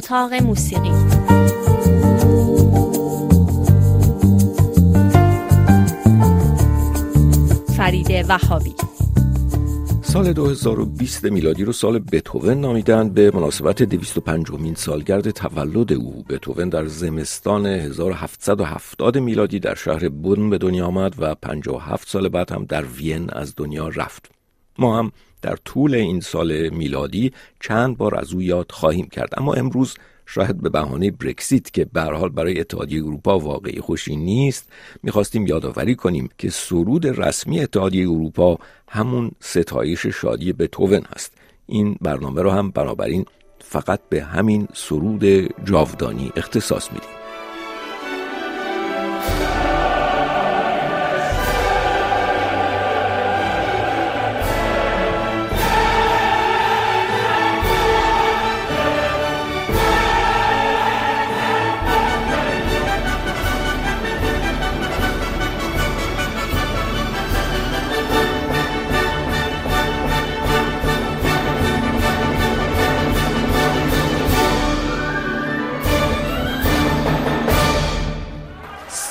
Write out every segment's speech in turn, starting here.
اتاق موسیقی. فرید وهابی. سال 2020 میلادی رو سال بتوون نامیدن به مناسبت 205 مین سالگرد تولد او. بتوون در زمستان 1770 میلادی در شهر بون به دنیا آمد و 57 سال بعد هم در وین از دنیا رفت. ما هم در طول این سال میلادی چند بار از او یاد خواهیم کرد. اما امروز شاید به بهانه برکسیت که به حال برای اتحادیه اروپا واقعی خوشی نیست می‌خواستیم یادآوری کنیم که سرود رسمی اتحادیه اروپا همون ستایش شادی به توون هست. این برنامه رو هم بنابراین فقط به همین سرود جاودانی اختصاص میدیم.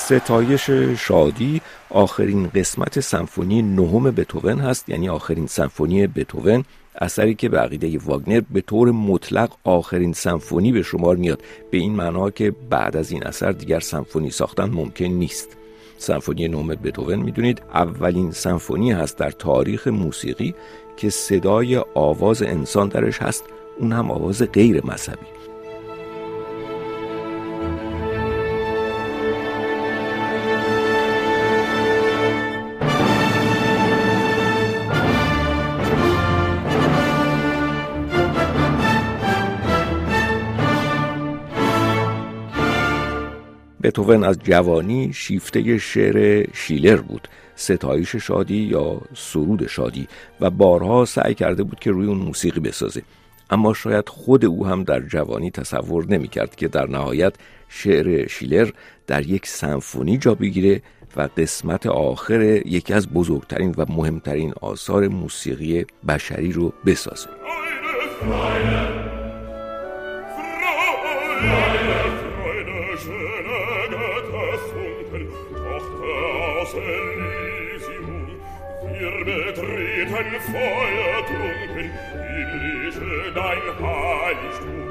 ستایش شادی آخرین قسمت سمفونی نهم بتوون هست. یعنی آخرین سمفونی بتوون اثری که به عقیده واگنر به طور مطلق آخرین سمفونی به شمار میاد. به این معنا که بعد از این اثر دیگر سمفونی ساختن ممکن نیست. سمفونی نهم بتوون می‌دونید اولین سمفونی هست در تاریخ موسیقی که صدای آواز انسان درش هست. اون هم آواز غیر مذهبی. بتوون از جوانی شیفته شعر شیلر بود ستایش شادی یا سرود شادی و بارها سعی کرده بود که روی اون موسیقی بسازه. اما شاید خود او هم در جوانی تصور نمی کرد که در نهایت شعر شیلر در یک سمفونی جا بگیره و قسمت آخر یکی از بزرگترین و مهمترین آثار موسیقی بشری رو بسازه. aus Elysium, wir betreten feuertrunken, himmlische dein Heiligtum.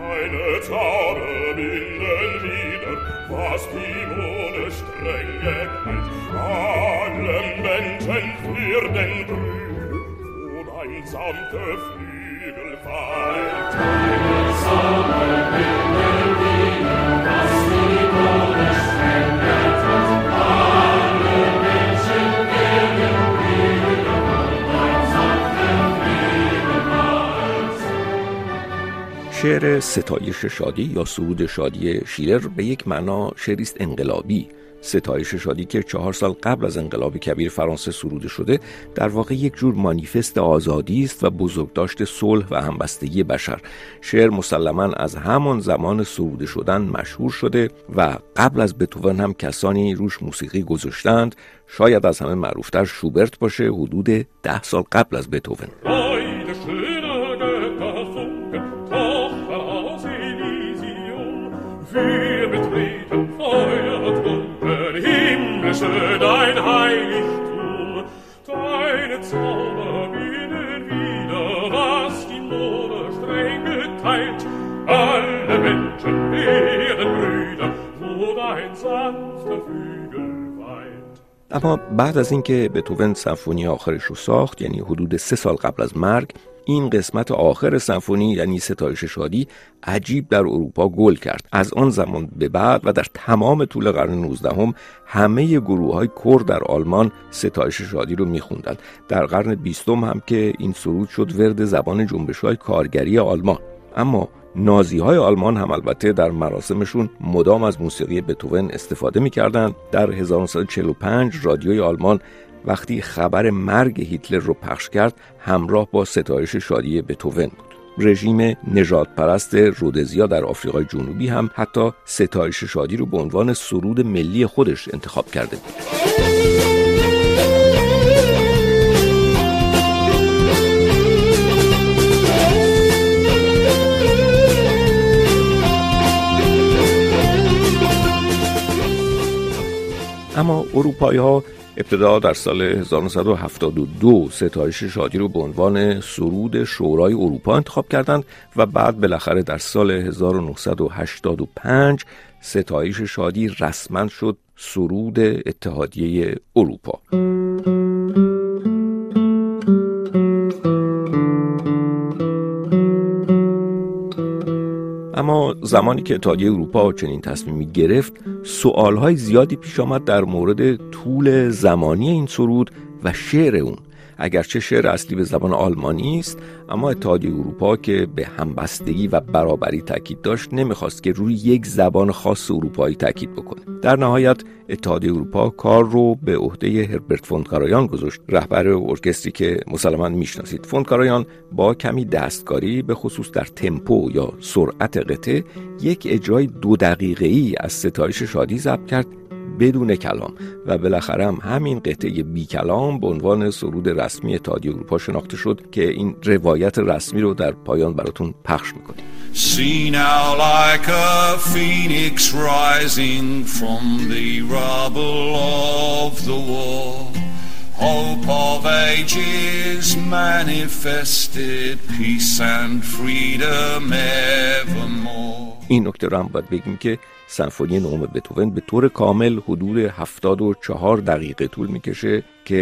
Deine Zauber binden wieder, was die Mode streng geteilt, allen Menschen für den Brühl, wo dein samte Flügel weilt. Deine Zauber binden شعر ستایش شادی یا سرود شادی شیلر به یک معنا شعریست انقلابی. ستایش شادی که چهار سال قبل از انقلاب کبیر فرانسه سروده شده در واقع یک جور مانیفست آزادی است و بزرگداشت صلح و همبستگی بشر. شعر مسلما از همان زمان سروده شدن مشهور شده و قبل از بتوون هم کسانی روش موسیقی گذاشتند. شاید از همه معروفتر شوبرت باشه حدود ده سال قبل از بتوون. Wo dein sanfter Flügel weint اما بعد از اینکه بتوون سمفونی آخرش رو ساخت یعنی حدود سه سال قبل از مرگ این قسمت آخر سمفونی یعنی ستایش شادی عجیب در اروپا گل کرد. از آن زمان به بعد و در تمام طول قرن 19 هم همه گروه های کور در آلمان ستایش شادی رو میخوندن در قرن بیستم هم که این سرود شد ورد زبان جنبش های کارگری آلمان. اما نازی های آلمان هم البته در مراسمشون مدام از موسیقی بتوون استفاده می‌کردند. در 1945 رادیوی آلمان وقتی خبر مرگ هیتلر رو پخش کرد همراه با ستایش شادی بتوون بود. رژیم نجات پرست رودزیا در آفریقای جنوبی هم حتی ستایش شادی رو به عنوان سرود ملی خودش انتخاب کرده بود. اروپایی ها ابتدا در سال 1972 ستایش شادی رو به عنوان سرود شورای اروپا انتخاب کردند و بعد بالاخره در سال 1985 ستایش شادی رسما شد سرود اتحادیه اروپا. اما زمانی که اتحادیه اروپا چنین تصمیمی گرفت سوالهای زیادی پیش آمد در مورد طول زمانی این سرود و شعر اون. اگرچه شعر اصلی به زبان آلمانی است اما اتحادیه اروپا که به همبستگی و برابری تاکید داشت نمی‌خواست که روی یک زبان خاص اروپایی تاکید بکنه. در نهایت اتحادیه اروپا کار رو به عهده هربرت فوندکارایان گذاشت. رهبر ارکستری که مسلما می‌شناسید. فوندکارایان با کمی دستکاری به خصوص در تمپو یا سرعت قطعه یک اجرای دو دقیقه ای از ستایش شادی ضبط کرد. بدون کلام و بالاخره هم همین قطعه بی کلام به عنوان سرود رسمی اتحادیه اروپا شناخته شد که این روایت رسمی رو در پایان براتون پخش می‌کنیم. See now like a phoenix rising from the rubble of the war. Hope of ages manifested peace and freedom evermore. این نکته رو هم باید بگیم که سمفونی نهم بتوون به طور کامل حدود 74 دقیقه طول می‌کشه که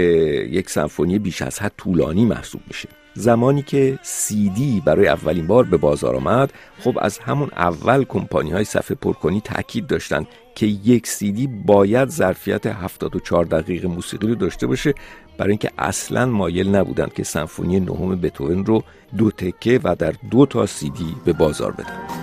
یک سمفونی بیش از حد طولانی محسوب میشه. زمانی که سی دی برای اولین بار به بازار آمد خب از همون اول کمپانی های صفحه پرکنی تاکید داشتند که یک سی دی باید ظرفیت 74 دقیقه موسیقی رو داشته باشه. برای اینکه اصلا مایل نبودند که سمفونی نهم بتوون رو دو تکه و در دو تا سی دی به بازار بدن.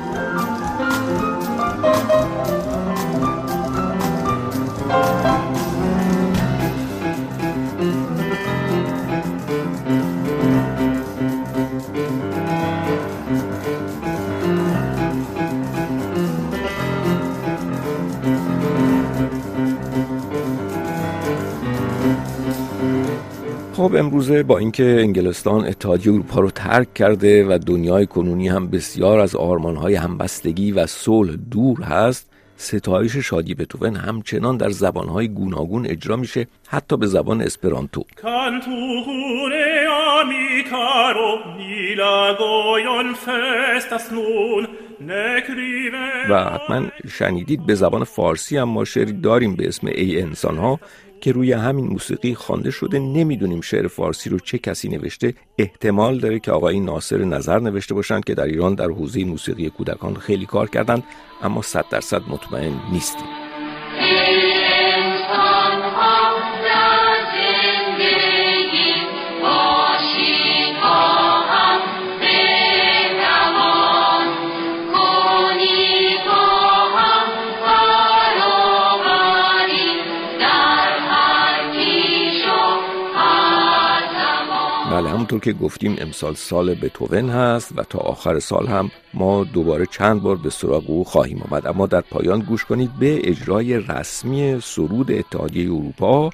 خب امروزه با اینکه انگلستان اتحادیه اروپا رو ترک کرده و دنیای کنونی هم بسیار از آرمانهای همبستگی و صلح دور هست ستایش شادی بتوون همچنان در زبانهای گوناگون اجرا میشه حتی به زبان اسپرانتو. و حتما شنیدید به زبان فارسی هم ما شعری داریم به اسم ای انسان ها که روی همین موسیقی خوانده شده نمی‌دونیم شعر فارسی رو چه کسی نوشته. احتمال داره که آقای ناصر نظر نوشته باشند که در ایران در حوزه موسیقی کودکان خیلی کار کردند اما صد درصد مطمئن نیستیم. بله همونطور که گفتیم امسال سال بتوون هست و تا آخر سال هم ما دوباره چند بار به سراغ او خواهیم آمد. اما در پایان گوش کنید به اجرای رسمی سرود اتحادیه اروپا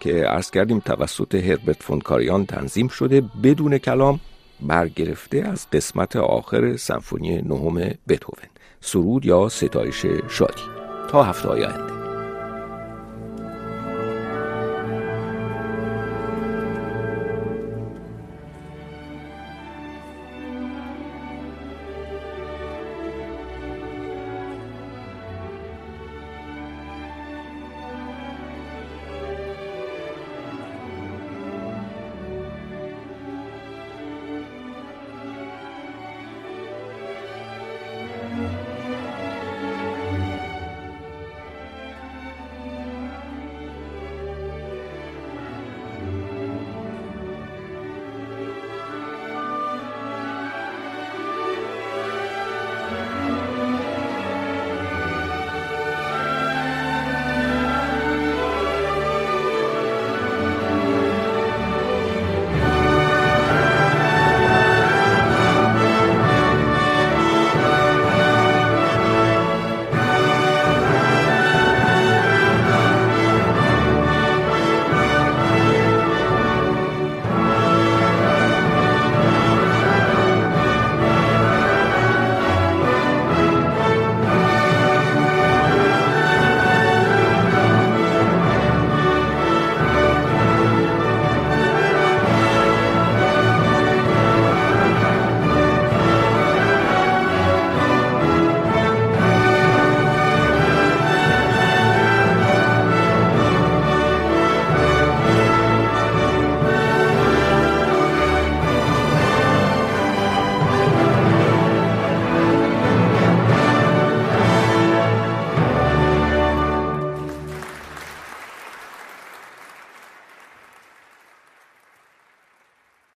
که عرض کردیم توسط هربرت فونکاریان تنظیم شده بدون کلام برگرفته از قسمت آخر سمفونی نهم بتوون سرود یا ستایش شادی. تا هفته آینده.